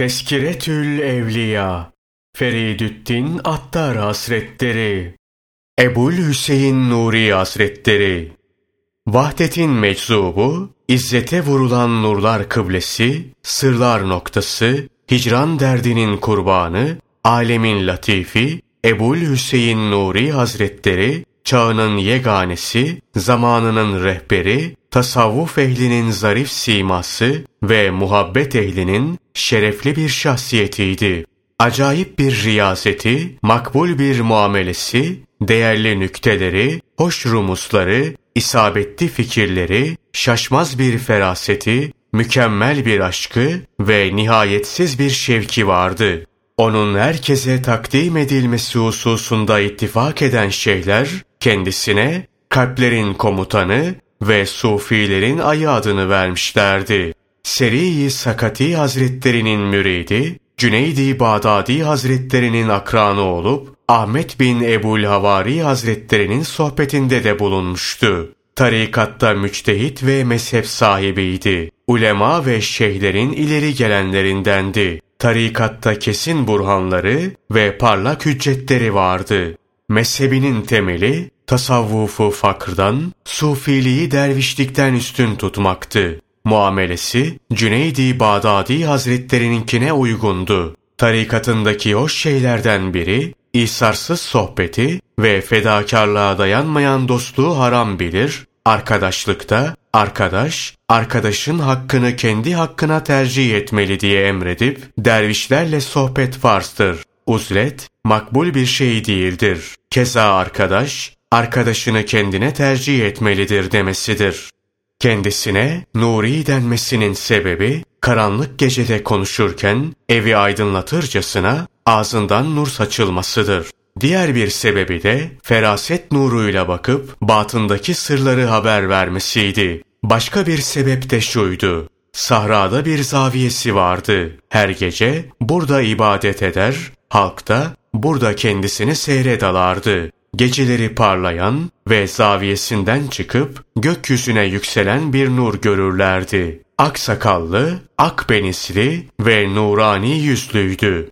Teskiretül Evliya Feridüddin Attar Hazretleri Ebul Hüseyin Nuri Hazretleri Vahdetin meczubu, izzete vurulan nurlar kıblesi, sırlar noktası, hicran derdinin kurbanı, alemin latifi, Ebul Hüseyin Nuri Hazretleri, çağının yeganesi, zamanının rehberi, tasavvuf ehlinin zarif siması ve muhabbet ehlinin şerefli bir şahsiyetiydi. Acayip bir riyazeti, makbul bir muamelesi, değerli nükteleri, hoş rumusları, isabetli fikirleri, şaşmaz bir feraseti, mükemmel bir aşkı ve nihayetsiz bir şevki vardı. Onun herkese takdim edilmesi hususunda ittifak eden şeyler, kendisine kalplerin komutanı ve sufilerin ayı adını vermişlerdi. Seri-i Sakati Hazretlerinin müridi, Cüneydi Bağdadi Hazretlerinin akranı olup, Ahmet bin Ebul Havari Hazretlerinin sohbetinde de bulunmuştu. Tarikatta müçtehit ve mezhep sahibiydi. Ulema ve şeyhlerin ileri gelenlerindendi. Tarikatta kesin burhanları ve parlak hüccetleri vardı. Mezhebinin temeli tasavvufu fakrdan, sufiliği dervişlikten üstün tutmaktı. Muamelesi Cüneydi Bağdadi Hazretlerininkine uygundu. Tarikatındaki o şeylerden biri, İsarsız sohbeti ve fedakarlığa dayanmayan dostluğu haram bilir, arkadaşlıkta arkadaş, arkadaşın hakkını kendi hakkına tercih etmeli diye emredip, dervişlerle sohbet farstır. Uzlet, makbul bir şey değildir. Keza arkadaş, arkadaşını kendine tercih etmelidir demesidir. Kendisine Nuri denmesinin sebebi, karanlık gecede konuşurken evi aydınlatırcasına ağzından nur saçılmasıdır. Diğer bir sebebi de feraset nuruyla bakıp batındaki sırları haber vermesiydi. Başka bir sebep de şuydu. Sahrada bir zaviyesi vardı. Her gece burada ibadet eder, halkta burada kendisini seyredalardı geceleri parlayan ve zaviyesinden çıkıp gökyüzüne yükselen bir nur görürlerdi. Aksakallı, akbenisli ve nurani yüzlüydü.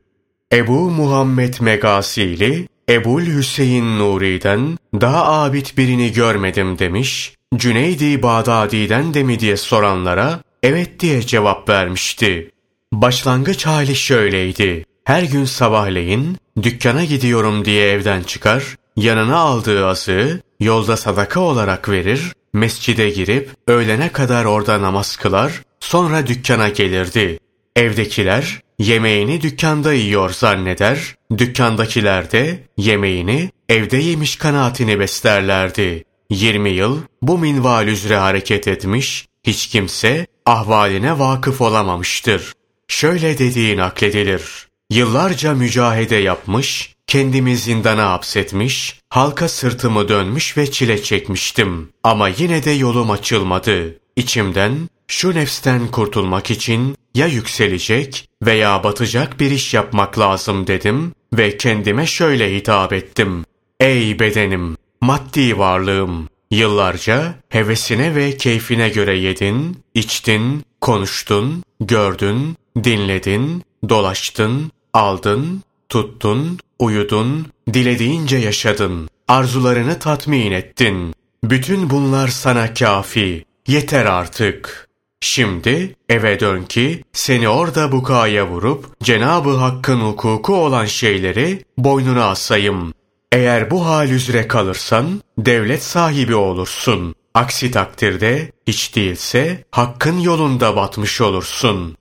Ebu Muhammed Megasili, Ebul Hüseyin Nuri'den daha abid birini görmedim demiş, Cüneydi Bağdadi'den de mi diye soranlara evet diye cevap vermişti. Başlangıç hali şöyleydi. Her gün sabahleyin dükkana gidiyorum diye evden çıkar, yanına aldığı azığı yolda sadaka olarak verir, mescide girip öğlene kadar orada namaz kılar, sonra dükkana gelirdi. Evdekiler yemeğini dükkanda yiyor zanneder, dükkandakiler de yemeğini evde yemiş kanaatini beslerlerdi. 20 yıl bu minval üzere hareket etmiş, hiç kimse ahvaline vakıf olamamıştır. Şöyle dediği nakledilir. Yıllarca mücahede yapmış, Kendimi zindana hapsetmiş, halka sırtımı dönmüş ve çile çekmiştim. Ama yine de yolum açılmadı. İçimden şu nefsten kurtulmak için ya yükselecek veya batacak bir iş yapmak lazım dedim ve kendime şöyle hitap ettim. Ey bedenim, maddi varlığım, yıllarca hevesine ve keyfine göre yedin, içtin, konuştun, gördün, dinledin, dolaştın, aldın, tuttun, uyudun, dilediğince yaşadın, arzularını tatmin ettin. Bütün bunlar sana kafi, yeter artık. Şimdi eve dön ki seni orada bukaya vurup Cenabı Hakk'ın hukuku olan şeyleri boynuna asayım. Eğer bu hal üzere kalırsan devlet sahibi olursun. Aksi takdirde hiç değilse hakkın yolunda batmış olursun.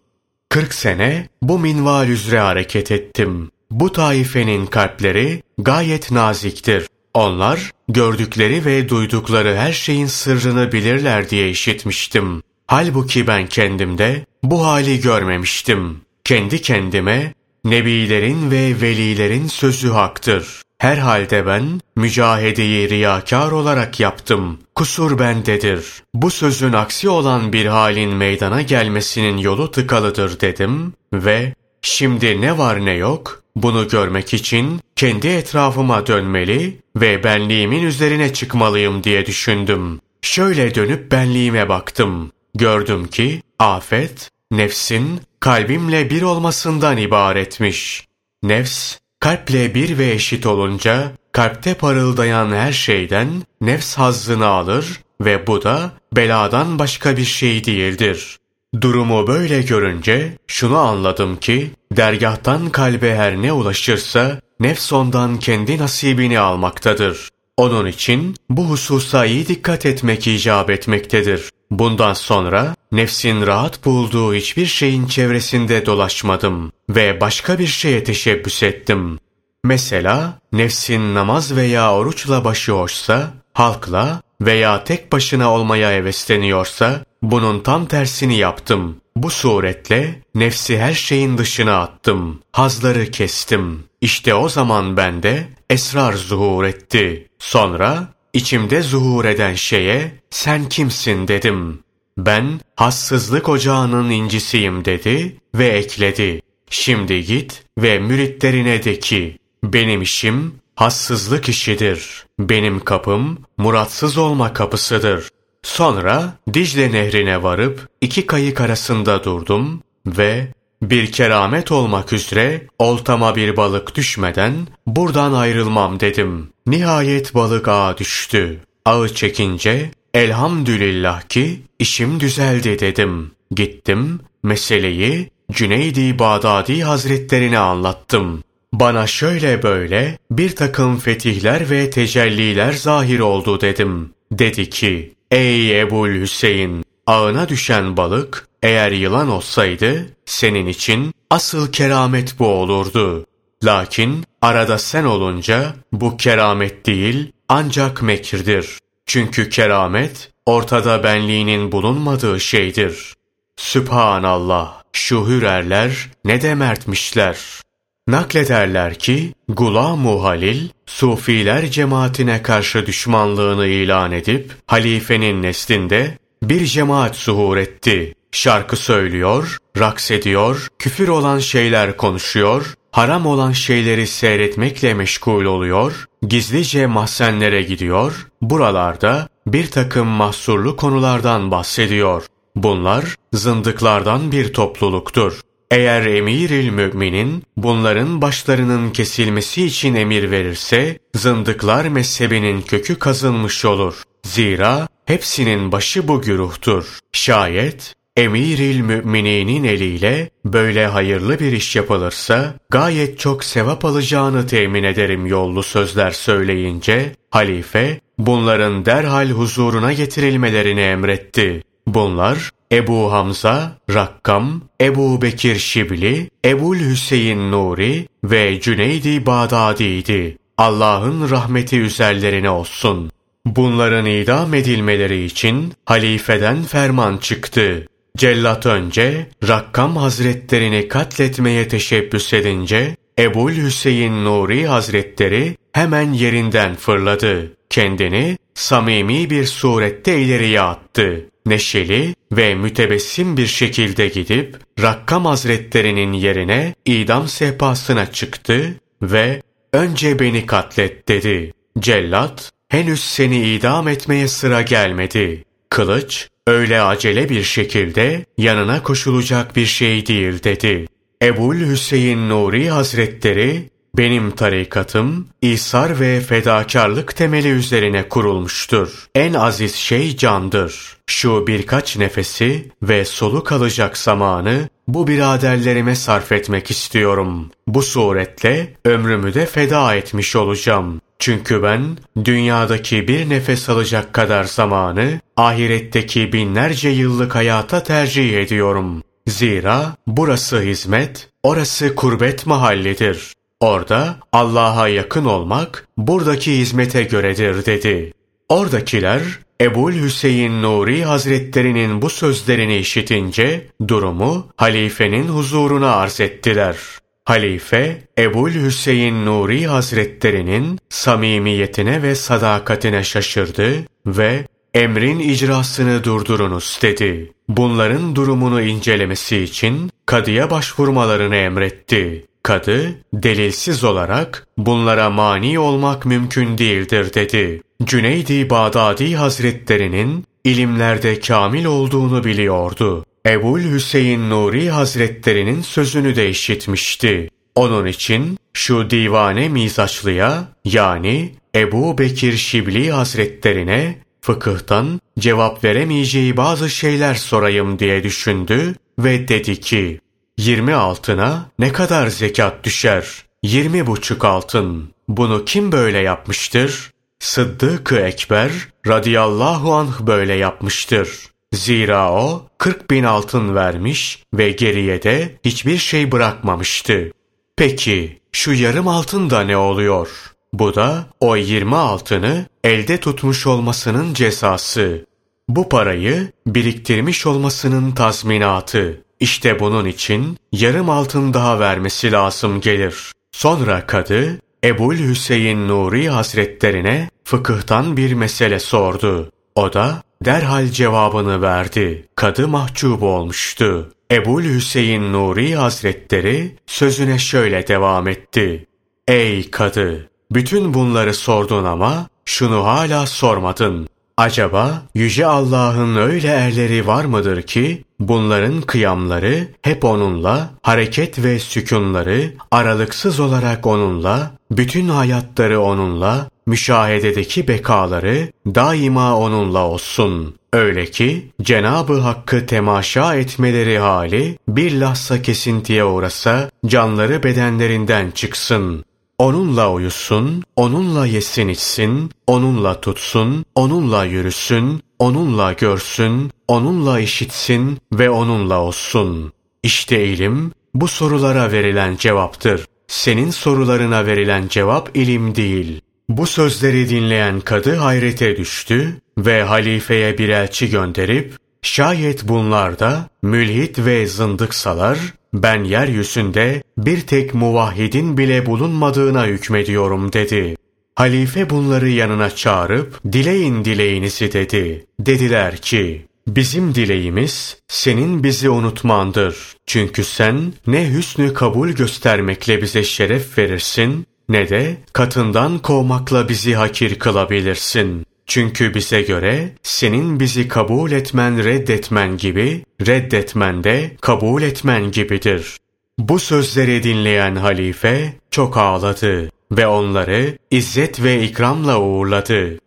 Kırk sene bu minval üzere hareket ettim. Bu taifenin kalpleri gayet naziktir. Onlar gördükleri ve duydukları her şeyin sırrını bilirler diye işitmiştim. Halbuki ben kendimde bu hali görmemiştim. Kendi kendime nebilerin ve velilerin sözü haktır. Herhalde ben mücahedeyi riyakar olarak yaptım. Kusur bendedir. Bu sözün aksi olan bir halin meydana gelmesinin yolu tıkalıdır dedim ve şimdi ne var ne yok bunu görmek için kendi etrafıma dönmeli ve benliğimin üzerine çıkmalıyım diye düşündüm. Şöyle dönüp benliğime baktım. Gördüm ki afet nefsin kalbimle bir olmasından ibaretmiş. Nefs, kalple bir ve eşit olunca, kalpte parıldayan her şeyden nefs hazzını alır ve bu da beladan başka bir şey değildir. Durumu böyle görünce şunu anladım ki, dergahtan kalbe her ne ulaşırsa, nefs ondan kendi nasibini almaktadır. Onun için bu hususa iyi dikkat etmek icap etmektedir. Bundan sonra nefsin rahat bulduğu hiçbir şeyin çevresinde dolaşmadım ve başka bir şeye teşebbüs ettim. Mesela nefsin namaz veya oruçla başı hoşsa, halkla veya tek başına olmaya hevesleniyorsa, bunun tam tersini yaptım. Bu suretle nefsi her şeyin dışına attım. Hazları kestim. İşte o zaman bende esrar zuhur etti. Sonra içimde zuhur eden şeye sen kimsin dedim. Ben hassızlık ocağının incisiyim dedi ve ekledi. Şimdi git ve müritlerine de ki benim işim hassızlık işidir. Benim kapım muratsız olma kapısıdır. Sonra Dicle nehrine varıp iki kayık arasında durdum ve bir keramet olmak üzere oltama bir balık düşmeden buradan ayrılmam dedim. Nihayet balık ağa düştü. Ağı çekince elhamdülillah ki işim düzeldi dedim. Gittim meseleyi Cüneydi Bağdadi Hazretlerine anlattım. Bana şöyle böyle bir takım fetihler ve tecelliler zahir oldu dedim. Dedi ki, ey Ebul Hüseyin, ağına düşen balık eğer yılan olsaydı senin için asıl keramet bu olurdu. Lakin arada sen olunca bu keramet değil ancak mekirdir. Çünkü keramet ortada benliğinin bulunmadığı şeydir. Sübhanallah, şu hürerler ne de mertmişler. Naklederler ki Gulam-ı Halil, Sufiler cemaatine karşı düşmanlığını ilan edip halifenin neslinde bir cemaat suhur etti. Şarkı söylüyor, raks ediyor, küfür olan şeyler konuşuyor, haram olan şeyleri seyretmekle meşgul oluyor, gizlice mahzenlere gidiyor, buralarda bir takım mahsurlu konulardan bahsediyor. Bunlar zındıklardan bir topluluktur. Eğer emiril müminin bunların başlarının kesilmesi için emir verirse, zındıklar mezhebinin kökü kazınmış olur. Zira hepsinin başı bu güruhtur. Şayet emiril mümininin eliyle böyle hayırlı bir iş yapılırsa gayet çok sevap alacağını temin ederim yollu sözler söyleyince halife bunların derhal huzuruna getirilmelerini emretti. Bunlar Ebu Hamza, Rakkam, Ebu Bekir Şibli, Ebul Hüseyin Nuri ve Cüneydi Bağdadi'ydi. Allah'ın rahmeti üzerlerine olsun. Bunların idam edilmeleri için halifeden ferman çıktı. Cellat önce Rakkam Hazretlerini katletmeye teşebbüs edince Ebul Hüseyin Nuri Hazretleri hemen yerinden fırladı. Kendini samimi bir surette ileriye attı. Neşeli ve mütebessim bir şekilde gidip Rakkam Hazretlerinin yerine idam sehpasına çıktı ve önce beni katlet dedi. Cellat henüz seni idam etmeye sıra gelmedi. Kılıç öyle acele bir şekilde yanına koşulacak bir şey değil dedi. Ebul Hüseyin Nuri Hazretleri benim tarikatım İsar ve fedakarlık temeli üzerine kurulmuştur. En aziz şey candır. Şu birkaç nefesi ve soluk alacak zamanı bu biraderlerime sarf etmek istiyorum. Bu suretle ömrümü de feda etmiş olacağım. Çünkü ben dünyadaki bir nefes alacak kadar zamanı ahiretteki binlerce yıllık hayata tercih ediyorum. Zira burası hizmet, orası kurbet mahallidir. Orada Allah'a yakın olmak buradaki hizmete göredir dedi. Oradakiler Ebul Hüseyin Nuri Hazretlerinin bu sözlerini işitince durumu halifenin huzuruna arz ettiler. Halife Ebul Hüseyin Nuri Hazretlerinin samimiyetine ve sadakatine şaşırdı ve emrin icrasını durdurunuz dedi. Bunların durumunu incelemesi için kadıya başvurmalarını emretti. Kadı delilsiz olarak bunlara mani olmak mümkün değildir dedi. Cüneydi Bağdadi Hazretlerinin ilimlerde kamil olduğunu biliyordu. Ebul Hüseyin Nuri Hazretlerinin sözünü de işitmişti. Onun için şu divane mizaçlıya yani Ebu Bekir Şibli Hazretlerine fıkıhtan cevap veremeyeceği bazı şeyler sorayım diye düşündü ve dedi ki 20 altına ne kadar zekat düşer? 20 buçuk altın. Bunu kim böyle yapmıştır? Sıddık-ı Ekber radıyallahu anh böyle yapmıştır. Zira o 40 bin altın vermiş ve geriye de hiçbir şey bırakmamıştı. Peki şu yarım altın da ne oluyor? Bu da o 20 altını elde tutmuş olmasının cezası. Bu parayı biriktirmiş olmasının tazminatı. İşte bunun için yarım altın daha vermesi lazım gelir. Sonra kadı Ebul Hüseyin Nuri Hazretlerine fıkıhtan bir mesele sordu. O da derhal cevabını verdi. Kadı mahcup olmuştu. Ebul Hüseyin Nuri Hazretleri sözüne şöyle devam etti. Ey kadı! Bütün bunları sordun ama şunu hala sormadın. Acaba Yüce Allah'ın öyle erleri var mıdır ki bunların kıyamları hep onunla, hareket ve sükunları aralıksız olarak onunla, bütün hayatları onunla, müşahededeki bekaları daima onunla olsun. Öyle ki Cenabı Hakk'ı temaşa etmeleri hali bir lahza kesintiye uğrasa canları bedenlerinden çıksın. Onunla uyusun, onunla yesin içsin, onunla tutsun, onunla yürüsün, onunla görsün, onunla işitsin ve onunla olsun. İşte ilim bu sorulara verilen cevaptır. Senin sorularına verilen cevap ilim değil. Bu sözleri dinleyen kadı hayrete düştü ve halifeye bir elçi gönderip şayet bunlar da mülhit ve zındıksalar ben yeryüzünde bir tek muvahhidin bile bulunmadığına hükmediyorum dedi. Halife bunları yanına çağırıp dileyin dileğinizi dedi. Dediler ki bizim dileğimiz senin bizi unutmandır. Çünkü sen ne hüsnü kabul göstermekle bize şeref verirsin ne de katından kovmakla bizi hakir kılabilirsin. Çünkü bize göre senin bizi kabul etmen reddetmen gibi, reddetmen de kabul etmen gibidir. Bu sözleri dinleyen halife çok ağladı ve onları izzet ve ikramla uğurladı.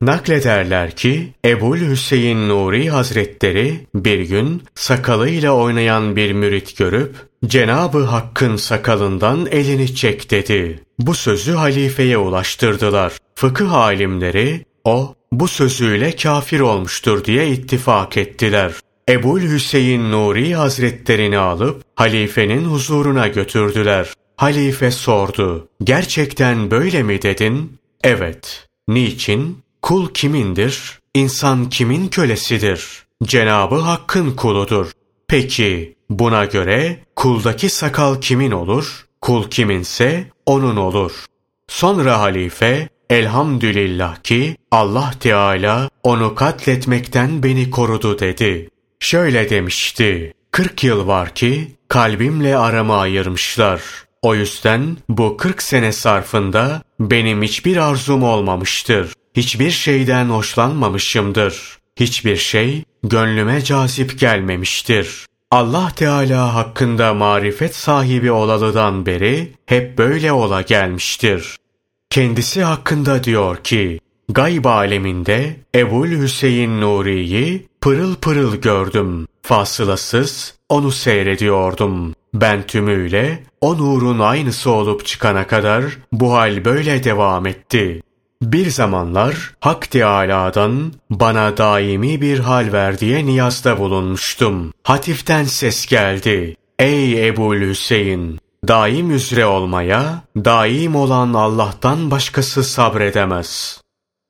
Naklederler ki Ebul Hüseyin Nuri Hazretleri bir gün sakalıyla oynayan bir mürit görüp Cenabı Hakk'ın sakalından elini çek dedi. Bu sözü halifeye ulaştırdılar. Fıkıh alimleri o bu sözüyle kafir olmuştur diye ittifak ettiler. Ebul Hüseyin Nuri Hazretlerini alıp halifenin huzuruna götürdüler. Halife sordu. Gerçekten böyle mi dedin? Evet. Niçin? Kul kimindir? İnsan kimin kölesidir? Cenabı Hakk'ın kuludur. Peki buna göre kuldaki sakal kimin olur? Kul kiminse onun olur. Sonra halife elhamdülillah ki Allah Teala onu katletmekten beni korudu dedi. Şöyle demişti. 40 yıl var ki kalbimle aramı ayırmışlar. O yüzden bu 40 sene sarfında benim hiçbir arzum olmamıştır. Hiçbir şeyden hoşlanmamışımdır. Hiçbir şey gönlüme cazip gelmemiştir. Allah Teala hakkında marifet sahibi olalıdan beri hep böyle ola gelmiştir. Kendisi hakkında diyor ki, gayb aleminde Ebul Hüseyin Nuri'yi pırıl pırıl gördüm. Fasılasız onu seyrediyordum. Ben tümüyle o nurun aynısı olup çıkana kadar bu hal böyle devam etti. Bir zamanlar Hak Teâlâ'dan bana daimi bir hal ver diye niyazda bulunmuştum. Hatiften ses geldi. Ey Ebul Hüseyin! Daim üzre olmaya, daim olan Allah'tan başkası sabredemez.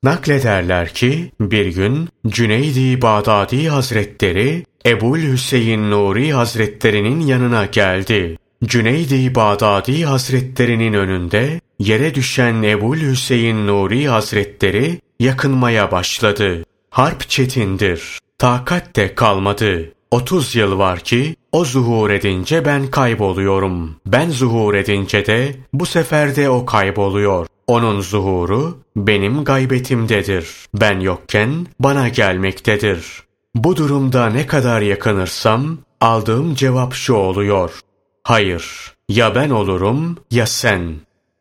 Naklederler ki bir gün Cüneydi Bağdadi Hazretleri Ebul Hüseyin Nuri Hazretlerinin yanına geldi. Cüneydi Bağdadi Hazretlerinin önünde yere düşen Ebul Hüseyin Nuri Hazretleri yakınmaya başladı. Harp çetindir. Takat de kalmadı. 30 yıl var ki o zuhur edince ben kayboluyorum. Ben zuhur edince de bu sefer de o kayboluyor. Onun zuhuru benim gaybetimdedir. Ben yokken bana gelmektedir. Bu durumda ne kadar yakınırsam aldığım cevap şu oluyor. Hayır, ya ben olurum ya sen.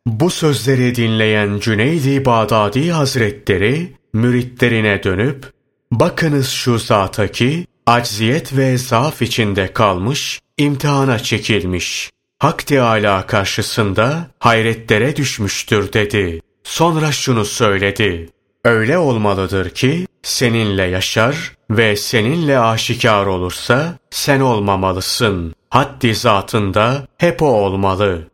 Bu sözleri dinleyen Cüneydi Bağdadi Hazretleri müritlerine dönüp bakınız şu zata ki acziyet ve zaaf içinde kalmış, imtihana çekilmiş. Hak Teâlâ karşısında hayretlere düşmüştür dedi. Sonra şunu söyledi. Öyle olmalıdır ki seninle yaşar ve seninle aşikar olursa sen olmamalısın. Haddi zatında hep o olmalı.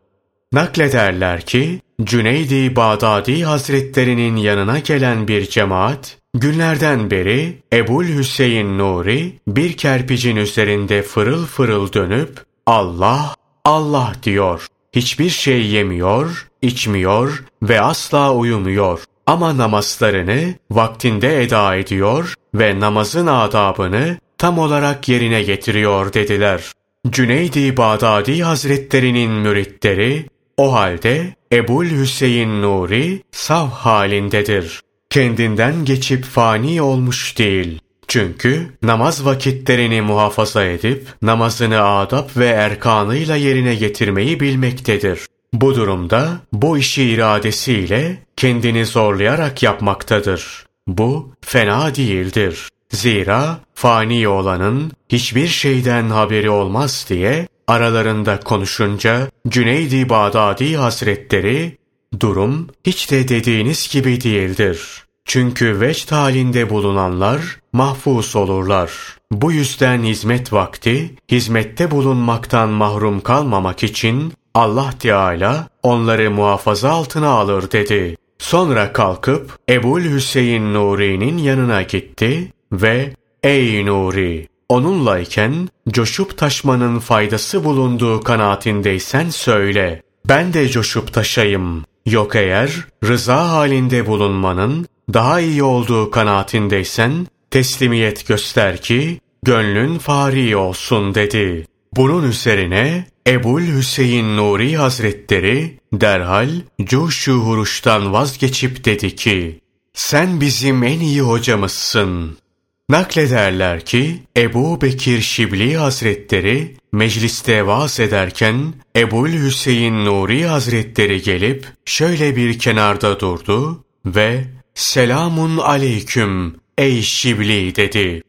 Naklederler ki Cüneydi Bağdadi Hazretlerinin yanına gelen bir cemaat günlerden beri Ebul Hüseyin Nuri bir kerpicin üzerinde fırıl fırıl dönüp Allah Allah diyor. Hiçbir şey yemiyor, içmiyor ve asla uyumuyor. Ama namazlarını vaktinde eda ediyor ve namazın adabını tam olarak yerine getiriyor dediler. Cüneydi Bağdadi Hazretlerinin müritleri o halde Ebul Hüseyin Nuri sav halindedir. Kendinden geçip fani olmuş değil. Çünkü namaz vakitlerini muhafaza edip namazını adap ve erkanıyla yerine getirmeyi bilmektedir. Bu durumda bu işi iradesiyle kendini zorlayarak yapmaktadır. Bu fena değildir. Zira fani olanın hiçbir şeyden haberi olmaz diye aralarında konuşunca Cüneydi Bağdadi Hazretleri durum hiç de dediğiniz gibi değildir. Çünkü vecd halinde bulunanlar mahfuz olurlar. Bu yüzden hizmet vakti, hizmette bulunmaktan mahrum kalmamak için Allah Teala onları muhafaza altına alır dedi. Sonra kalkıp Ebul Hüseyin Nuri'nin yanına gitti ve ''Ey Nuri, onunlayken coşup taşmanın faydası bulunduğu kanaatindeysen söyle. Ben de coşup taşayım. Yok eğer rıza halinde bulunmanın daha iyi olduğu kanaatindeysen teslimiyet göster ki gönlün fari olsun dedi. Bunun üzerine Ebul Hüseyin Nuri Hazretleri derhal cuşu huruştan vazgeçip dedi ki sen bizim en iyi hocamızsın. Naklederler ki Ebu Bekir Şibli Hazretleri mecliste vaaz ederken Ebul Hüseyin Nuri Hazretleri gelip şöyle bir kenarda durdu ve Selamun aleyküm ey Şibli dedi.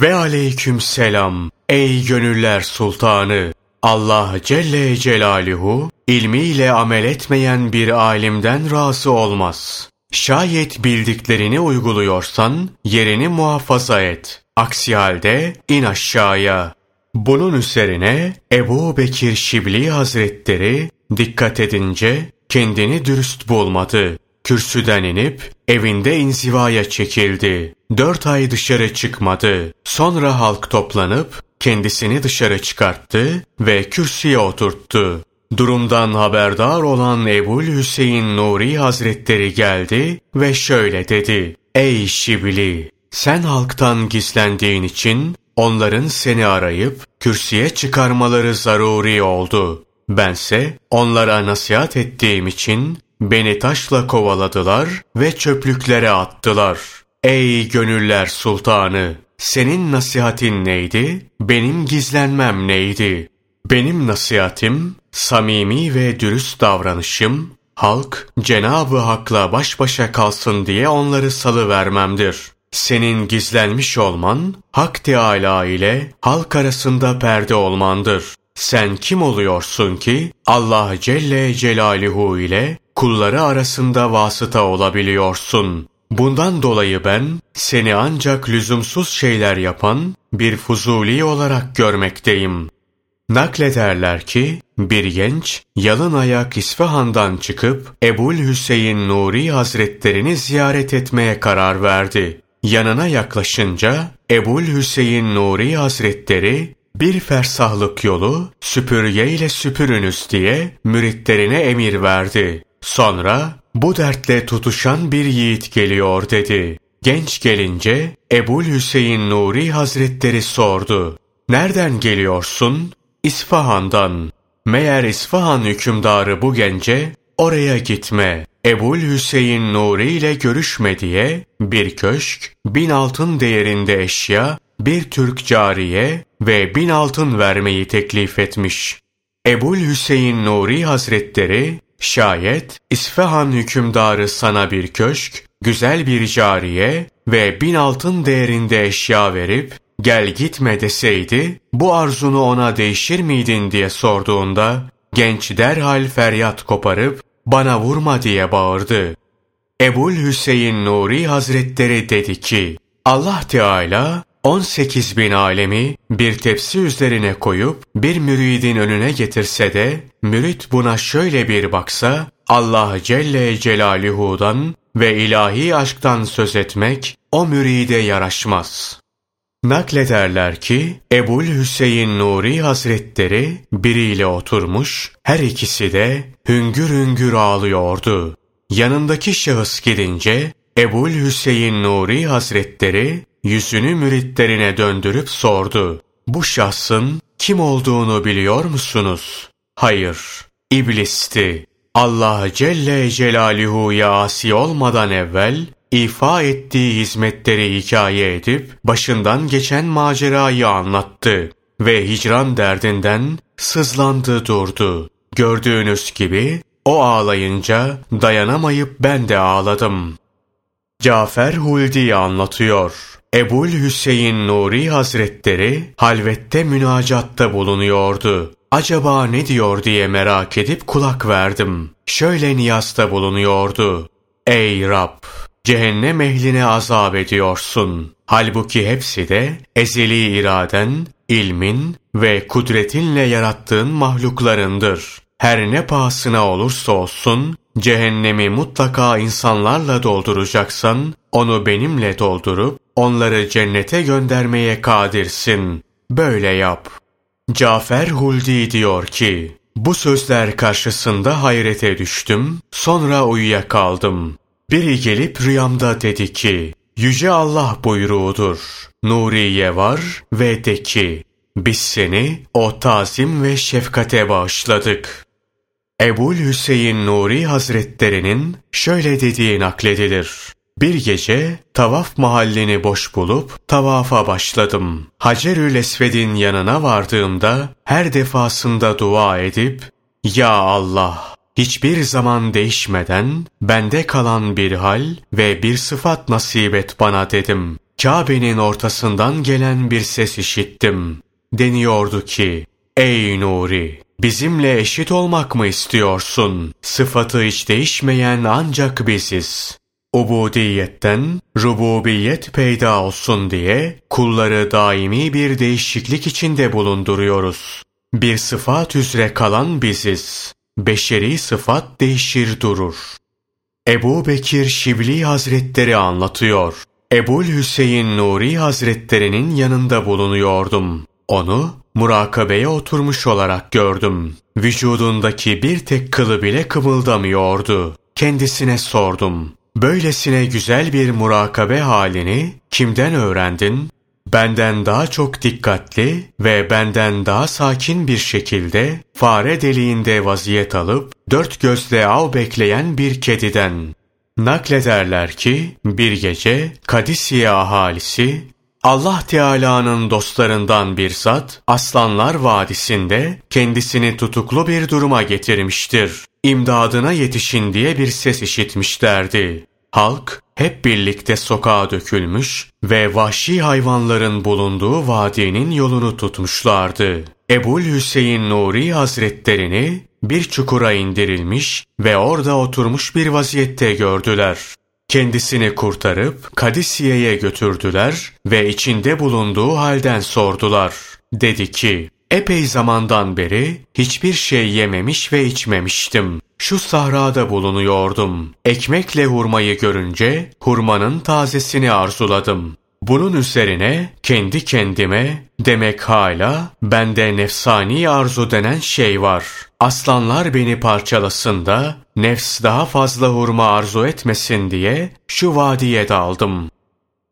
Ve aleyküm selam ey gönüller sultanı. Allah Celle Celaluhu ilmiyle amel etmeyen bir alimden razı olmaz. Şayet bildiklerini uyguluyorsan yerini muhafaza et. Aksi halde in aşağıya. Bunun üzerine Ebu Bekir Şibli Hazretleri dikkat edince kendini dürüst bulmadı. Kürsüden inip evinde inzivaya çekildi. Dört ay dışarı çıkmadı. Sonra halk toplanıp kendisini dışarı çıkarttı ve kürsüye oturttu. Durumdan haberdar olan Ebul Hüseyin Nuri Hazretleri geldi ve şöyle dedi. Ey Şibli! Sen halktan gizlendiğin için onların seni arayıp kürsüye çıkarmaları zaruri oldu. Bense onlara nasihat ettiğim için beni taşla kovaladılar ve çöplüklere attılar. Ey gönüller sultanı! Senin nasihatin neydi? Benim gizlenmem neydi? Benim nasihatim, samimi ve dürüst davranışım, halk Cenabı Hak'la baş başa kalsın diye onları salı vermemdir. Senin gizlenmiş olman, Hak Teâlâ ile halk arasında perde olmandır. Sen kim oluyorsun ki Allah Celle Celaluhu ile kulları arasında vasıta olabiliyorsun? Bundan dolayı ben seni ancak lüzumsuz şeyler yapan bir fuzuli olarak görmekteyim. Naklederler ki bir genç yalın ayak İsfahan'dan çıkıp Ebul Hüseyin Nuri Hazretlerini ziyaret etmeye karar verdi. Yanına yaklaşınca Ebul Hüseyin Nuri Hazretleri bir fersahlık yolu süpürgeyle süpürünüz diye müritlerine emir verdi. Sonra bu dertle tutuşan bir yiğit geliyor dedi. Genç gelince Ebul Hüseyin Nuri Hazretleri sordu. Nereden geliyorsun? İsfahan'dan. Meğer İsfahan hükümdarı bu gence oraya gitme. Ebul Hüseyin Nuri ile görüşme diye bir köşk, bin altın değerinde eşya bir Türk cariye ve bin altın vermeyi teklif etmiş. Ebul Hüseyin Nuri Hazretleri, şayet İsfahan hükümdarı sana bir köşk, güzel bir cariye ve bin altın değerinde eşya verip, gel gitme deseydi, bu arzunu ona değişir miydin diye sorduğunda, genç derhal feryat koparıp, bana vurma diye bağırdı. Ebul Hüseyin Nuri Hazretleri dedi ki, Allah Teala 18 bin alemi bir tepsi üzerine koyup bir müridin önüne getirse de mürit buna şöyle bir baksa Allah Celle Celaluhu'dan ve ilahi aşktan söz etmek o müride yaraşmaz. Naklederler ki Ebul Hüseyin Nuri Hazretleri biriyle oturmuş, her ikisi de hüngür hüngür ağlıyordu. Yanındaki şahıs gidince Ebul Hüseyin Nuri Hazretleri yüzünü müritlerine döndürüp sordu. Bu şahsın kim olduğunu biliyor musunuz? Hayır, iblisti. Allah Celle Celaluhu'ya asi olmadan evvel ifa ettiği hizmetleri hikaye edip başından geçen macerayı anlattı ve hicran derdinden sızlandı durdu. Gördüğünüz gibi o ağlayınca dayanamayıp ben de ağladım. Cafer Huldi anlatıyor. Ebul Hüseyin Nuri Hazretleri halvette münacatta bulunuyordu. Acaba ne diyor diye merak edip kulak verdim. Şöyle niyasta bulunuyordu. Ey Rab! Cehennem ehline azap ediyorsun. Halbuki hepsi de ezeli iraden, ilmin ve kudretinle yarattığın mahluklarındır. Her ne pahasına olursa olsun, cehennemi mutlaka insanlarla dolduracaksan, onu benimle doldurup, onları cennete göndermeye kadirsin. Böyle yap. Cafer Huldi diyor ki, bu sözler karşısında hayrete düştüm, sonra uyuyakaldım. Biri gelip rüyamda dedi ki, Yüce Allah buyruğudur. Nuriye var ve de ki, biz seni o tazim ve şefkate bağışladık. Ebul Hüseyin Nuri Hazretlerinin şöyle dediği nakledilir. Bir gece tavaf mahallini boş bulup tavafa başladım. Hacerül Esved'in yanına vardığımda her defasında dua edip Ya Allah hiçbir zaman değişmeden bende kalan bir hal ve bir sıfat nasip et bana dedim. Kabe'nin ortasından gelen bir ses işittim. Deniyordu ki Ey Nuri Bizimle eşit olmak mı istiyorsun? Sıfatı hiç değişmeyen ancak biziz. Ubudiyetten rububiyet peyda olsun diye kulları daimi bir değişiklik içinde bulunduruyoruz. Bir sıfat üzere kalan biziz. Beşeri sıfat değişir durur. Ebu Bekir Şibli Hazretleri anlatıyor. Ebul Hüseyin Nuri Hazretlerinin yanında bulunuyordum. Onu murakabeye oturmuş olarak gördüm. Vücudundaki bir tek kılı bile kımıldamıyordu. Kendisine sordum. Böylesine güzel bir murakabe halini kimden öğrendin? Benden daha çok dikkatli ve benden daha sakin bir şekilde fare deliğinde vaziyet alıp dört gözle av bekleyen bir kediden. Naklederler ki bir gece Kadisiye ahalisi Allah Teala'nın dostlarından bir zat, Aslanlar Vadisi'nde kendisini tutuklu bir duruma getirmiştir. İmdadına yetişin diye bir ses işitmişlerdi. Halk hep birlikte sokağa dökülmüş ve vahşi hayvanların bulunduğu vadinin yolunu tutmuşlardı. Ebul Hüseyin Nuri Hazretlerini bir çukura indirilmiş ve orada oturmuş bir vaziyette gördüler. Kendisini kurtarıp Kadisiye'ye götürdüler ve içinde bulunduğu halden sordular. Dedi ki, epey zamandan beri hiçbir şey yememiş ve içmemiştim. Şu sahrada bulunuyordum. Ekmekle hurmayı görünce hurmanın tazesini arzuladım. Bunun üzerine kendi kendime demek hala bende nefsani arzu denen şey var. Aslanlar beni parçalasın da nefs daha fazla hurma arzu etmesin diye şu vadiye daldım.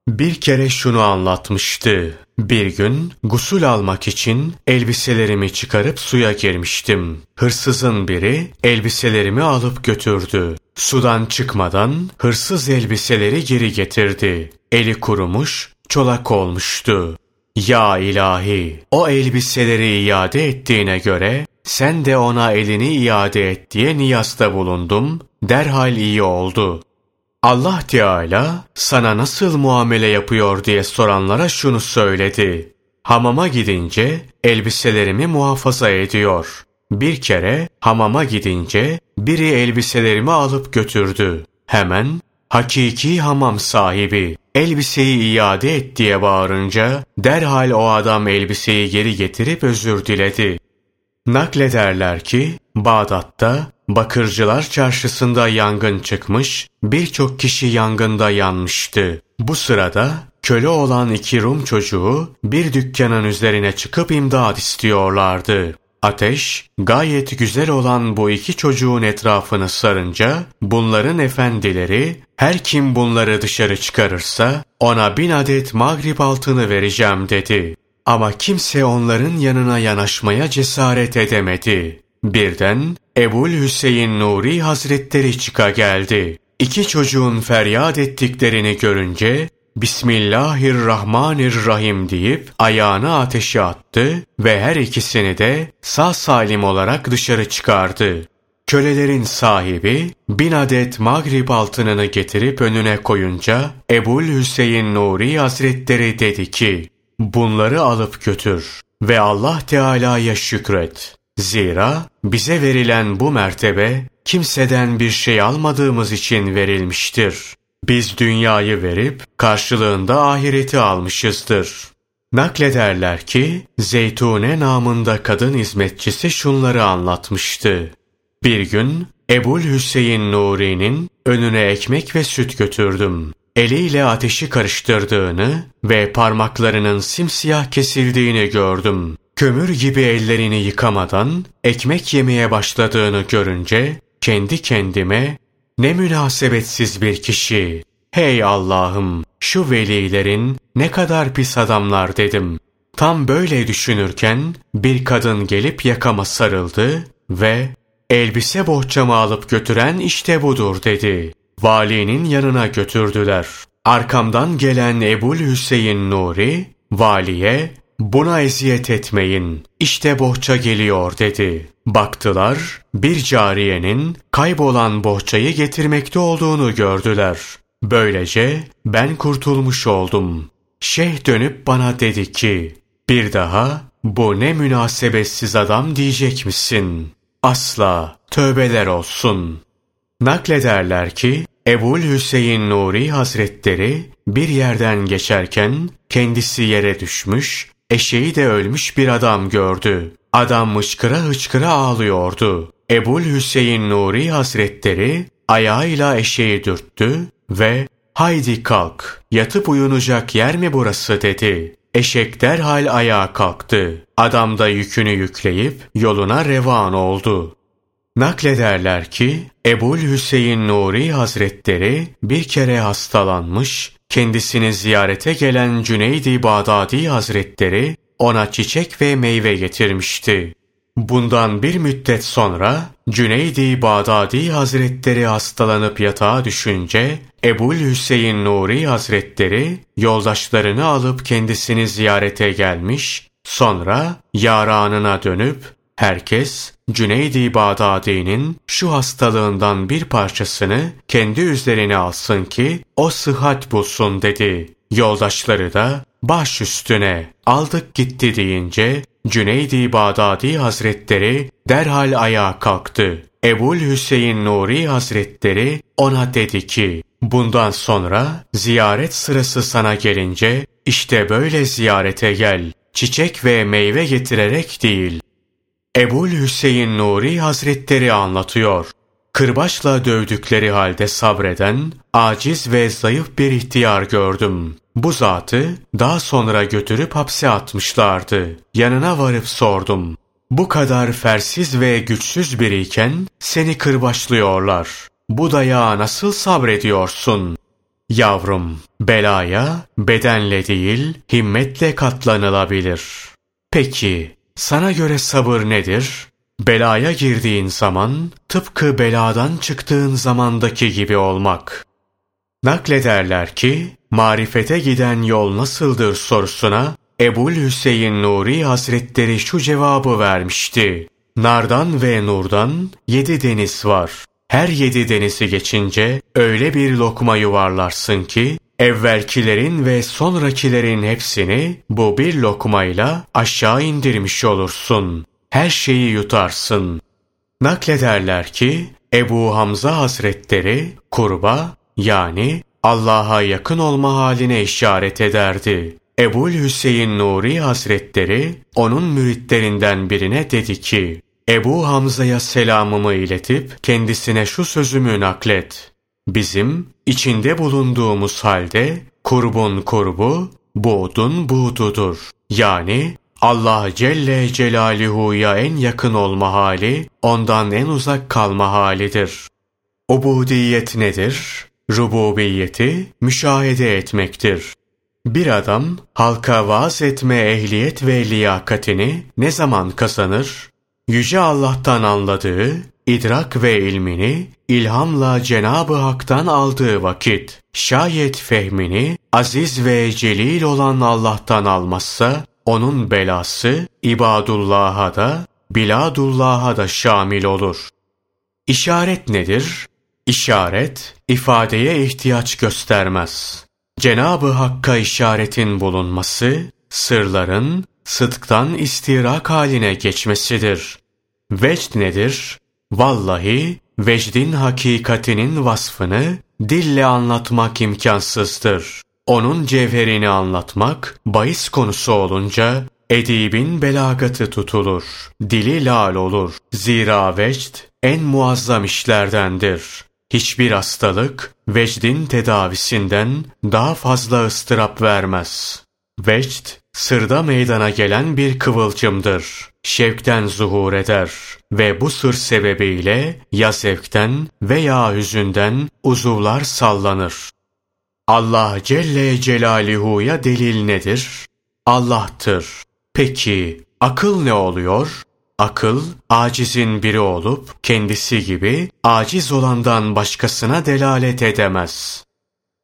Bir kere şunu anlatmıştı. Bir gün gusül almak için elbiselerimi çıkarıp suya girmiştim. Hırsızın biri elbiselerimi alıp götürdü. Sudan çıkmadan hırsız elbiseleri geri getirdi. Eli kurumuş, çolak olmuştu. Ya ilahi, o elbiseleri iade ettiğine göre, sen de ona elini iade et diye niyasta bulundum, derhal iyi oldu. Allah Teala sana nasıl muamele yapıyor diye soranlara şunu söyledi. Hamama gidince elbiselerimi muhafaza ediyor. Bir kere hamama gidince biri elbiselerimi alıp götürdü. Hemen hakiki hamam sahibi elbiseyi iade et diye bağırınca derhal o adam elbiseyi geri getirip özür diledi. Naklederler ki Bağdat'ta Bakırcılar Çarşısı'nda yangın çıkmış, birçok kişi yangında yanmıştı. Bu sırada köle olan iki Rum çocuğu bir dükkanın üzerine çıkıp imdad istiyorlardı. Ateş, gayet güzel olan bu iki çocuğun etrafını sarınca, bunların efendileri, her kim bunları dışarı çıkarırsa, ona bin adet magrib altını vereceğim dedi. Ama kimse onların yanına yanaşmaya cesaret edemedi. Birden Ebul Hüseyin Nuri Hazretleri çıka geldi. İki çocuğun feryat ettiklerini görünce Bismillahirrahmanirrahim deyip ayağını ateşe attı ve her ikisini de sağ salim olarak dışarı çıkardı. Kölelerin sahibi bin adet Magrib altınını getirip önüne koyunca Ebul Hüseyin Nuri Hazretleri dedi ki bunları alıp götür ve Allah Teala'ya şükret. Zira bize verilen bu mertebe kimseden bir şey almadığımız için verilmiştir. Biz dünyayı verip karşılığında ahireti almışızdır. Naklederler ki Zeytune namında kadın hizmetçisi şunları anlatmıştı. Bir gün Ebul Hüseyin Nuri'nin önüne ekmek ve süt götürdüm. Eliyle ateşi karıştırdığını ve parmaklarının simsiyah kesildiğini gördüm. Kömür gibi ellerini yıkamadan ekmek yemeye başladığını görünce kendi kendime ne münasebetsiz bir kişi. Hey Allah'ım şu velilerin ne kadar pis adamlar dedim. Tam böyle düşünürken bir kadın gelip yakama sarıldı ve elbise bohçamı alıp götüren işte budur dedi. Valinin yanına götürdüler. Arkamdan gelen Ebul Hüseyin Nuri, valiye Buna eziyet etmeyin. İşte bohça geliyor dedi. Baktılar, bir cariyenin kaybolan bohçayı getirmekte olduğunu gördüler. Böylece ben kurtulmuş oldum. Şeyh dönüp bana dedi ki, bir daha bu ne münasebetsiz adam diyecek misin? Asla, tövbeler olsun. Naklederler ki, Ebul Hüseyin Nuri Hazretleri bir yerden geçerken kendisi yere düşmüş, Eşeği de ölmüş bir adam gördü. Adam hıçkıra hıçkıra ağlıyordu. Ebul Hüseyin Nuri Hazretleri ayağıyla eşeği dürttü ve ''Haydi kalk, yatıp uyunacak yer mi burası?'' dedi. Eşek derhal ayağa kalktı. Adam da yükünü yükleyip yoluna revan oldu. Naklederler ki Ebul Hüseyin Nuri Hazretleri bir kere hastalanmış, kendisini ziyarete gelen Cüneydi Bağdadi Hazretleri ona çiçek ve meyve getirmişti. Bundan bir müddet sonra Cüneydi Bağdadi Hazretleri hastalanıp yatağa düşünce Ebul Hüseyin Nuri Hazretleri yoldaşlarını alıp kendisini ziyarete gelmiş, sonra yaranına dönüp herkes Cüneydi Bağdadi'nin şu hastalığından bir parçasını kendi üzerine alsın ki o sıhhat bulsun dedi. Yoldaşları da baş üstüne aldık gitti deyince Cüneydi Bağdadi Hazretleri derhal ayağa kalktı. Ebul Hüseyin Nuri Hazretleri ona dedi ki, bundan sonra ziyaret sırası sana gelince işte böyle ziyarete gel. Çiçek ve meyve getirerek değil, Ebul Hüseyin Nuri Hazretleri anlatıyor. Kırbaçla dövdükleri halde sabreden, aciz ve zayıf bir ihtiyar gördüm. Bu zatı daha sonra götürüp hapse atmışlardı. Yanına varıp sordum. Bu kadar fersiz ve güçsüz biriyken seni kırbaçlıyorlar. Bu dayağa nasıl sabrediyorsun? Yavrum, belaya bedenle değil, himmetle katlanılabilir. Peki, sana göre sabır nedir? Belaya girdiğin zaman tıpkı beladan çıktığın zamandaki gibi olmak. Naklederler ki marifete giden yol nasıldır sorusuna Ebul Hüseyin Nuri Hazretleri şu cevabı vermişti. Nardan ve nurdan yedi deniz var. Her yedi denizi geçince öyle bir lokma yuvarlarsın ki evvelkilerin ve sonrakilerin hepsini bu bir lokmayla aşağı indirmiş olursun. Her şeyi yutarsın. Naklederler ki Ebu Hamza Hazretleri kurba yani Allah'a yakın olma haline işaret ederdi. Ebul Hüseyin Nuri Hazretleri onun müritlerinden birine dedi ki, Ebu Hamza'ya selamımı iletip kendisine şu sözümü naklet. Bizim içinde bulunduğumuz halde kurbun kurbu, buğdun buğdudur. Yani Allah Celle Celaluhu'ya en yakın olma hali, ondan en uzak kalma halidir. Ubudiyet nedir? Rububiyeti müşahede etmektir. Bir adam halka vaaz etme ehliyet ve liyakatini ne zaman kazanır? Yüce Allah'tan anladığı, idrak ve ilmini ilhamla Cenab-ı Hak'tan aldığı vakit, şayet fehmini aziz ve celil olan Allah'tan almazsa, onun belası ibadullah'a da, biladullah'a da şamil olur. İşaret nedir? İşaret, ifadeye ihtiyaç göstermez. Cenab-ı Hakk'a işaretin bulunması, sırların sıdktan istirak haline geçmesidir. Vecd nedir? Vallahi vecdin hakikatinin vasfını dille anlatmak imkansızdır. Onun cevherini anlatmak bahis konusu olunca edibin belagatı tutulur. Dili lal olur. Zira vecd en muazzam işlerdendir. Hiçbir hastalık vecdin tedavisinden daha fazla ıstırap vermez. Vecd, sırda meydana gelen bir kıvılcımdır. Şevkten zuhur eder ve bu sır sebebiyle ya zevkten veya hüzünden uzuvlar sallanır. Allah Celle Celaluhu'ya delil nedir? Allah'tır. Peki akıl ne oluyor? Akıl, acizin biri olup kendisi gibi aciz olandan başkasına delalet edemez.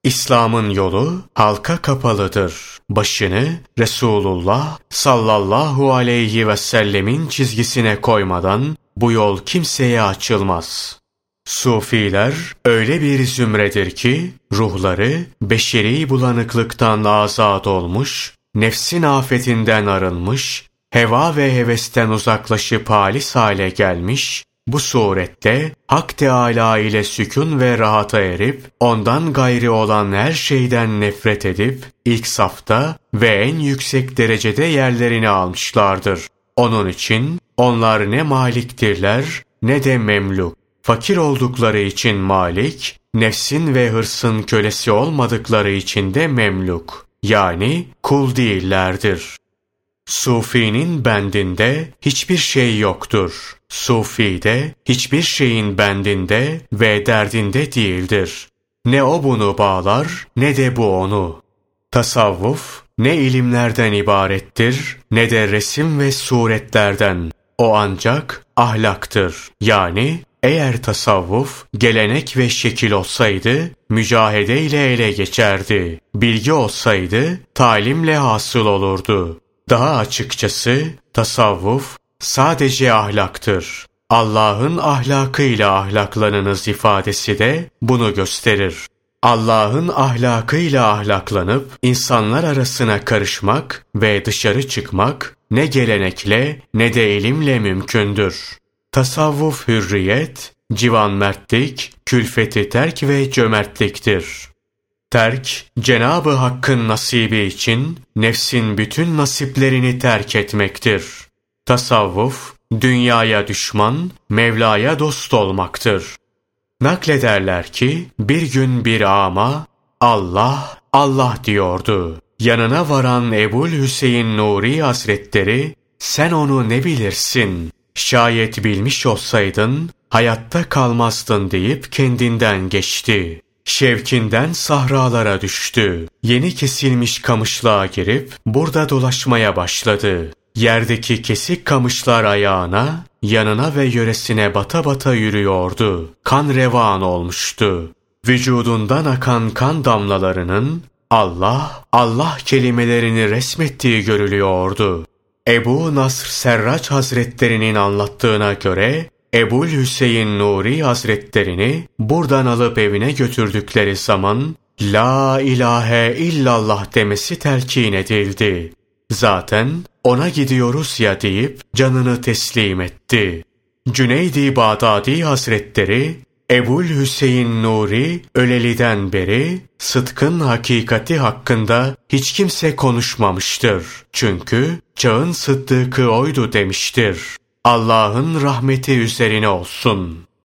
İslam'ın yolu halka kapalıdır. Başını Resulullah sallallahu aleyhi ve sellemin çizgisine koymadan bu yol kimseye açılmaz. Sufiler öyle bir zümredir ki ruhları beşeri bulanıklıktan azat olmuş, nefsin afetinden arınmış, heva ve hevesten uzaklaşıp halis hale gelmiş, bu surette Hak Teâlâ ile sükun ve rahata erip, ondan gayri olan her şeyden nefret edip, ilk safta ve en yüksek derecede yerlerini almışlardır. Onun için onlar ne maliktirler ne de memluk. Fakir oldukları için malik, nefsin ve hırsın kölesi olmadıkları için de memluk. Yani kul değillerdir. Sufi'nin bendinde hiçbir şey yoktur. Sufi de hiçbir şeyin bendinde ve derdinde değildir. Ne o bunu bağlar ne de bu onu. Tasavvuf ne ilimlerden ibarettir ne de resim ve suretlerden. O ancak ahlaktır. Yani eğer tasavvuf gelenek ve şekil olsaydı mücahede ile ele geçerdi. Bilgi olsaydı talimle hasıl olurdu. Daha açıkçası tasavvuf sadece ahlaktır. Allah'ın ahlakıyla ahlaklanınız ifadesi de bunu gösterir. Allah'ın ahlakıyla ahlaklanıp insanlar arasına karışmak ve dışarı çıkmak ne gelenekle ne de ilimle mümkündür. Tasavvuf hürriyet, civan mertlik, külfeti terk ve cömertliktir. Terk, Cenabı Hakk'ın nasibi için nefsin bütün nasiplerini terk etmektir. Tasavvuf, dünyaya düşman, Mevla'ya dost olmaktır. Naklederler ki bir gün bir ama Allah, Allah diyordu. Yanına varan Ebul Hüseyin Nuri Hazretleri sen onu ne bilirsin? Şayet bilmiş olsaydın hayatta kalmazdın deyip kendinden geçti. Şevkinden sahralara düştü. Yeni kesilmiş kamışlığa girip burada dolaşmaya başladı. Yerdeki kesik kamışlar ayağına, yanına ve yöresine bata bata yürüyordu. Kan revan olmuştu. Vücudundan akan kan damlalarının Allah, Allah kelimelerini resmettiği görülüyordu. Ebu Nasr Serraç Hazretlerinin anlattığına göre Ebul Hüseyin Nuri Hazretlerini buradan alıp evine götürdükleri zaman La ilahe illallah demesi telkin edildi. Zaten ona gidiyoruz ya deyip canını teslim etti. Cüneydi Bağdadi Hazretleri Ebul Hüseyin Nuri öleliden beri sıdkın hakikati hakkında hiç kimse konuşmamıştır. Çünkü çağın sıddıkı oydu demiştir. Allah'ın rahmeti üzerine olsun.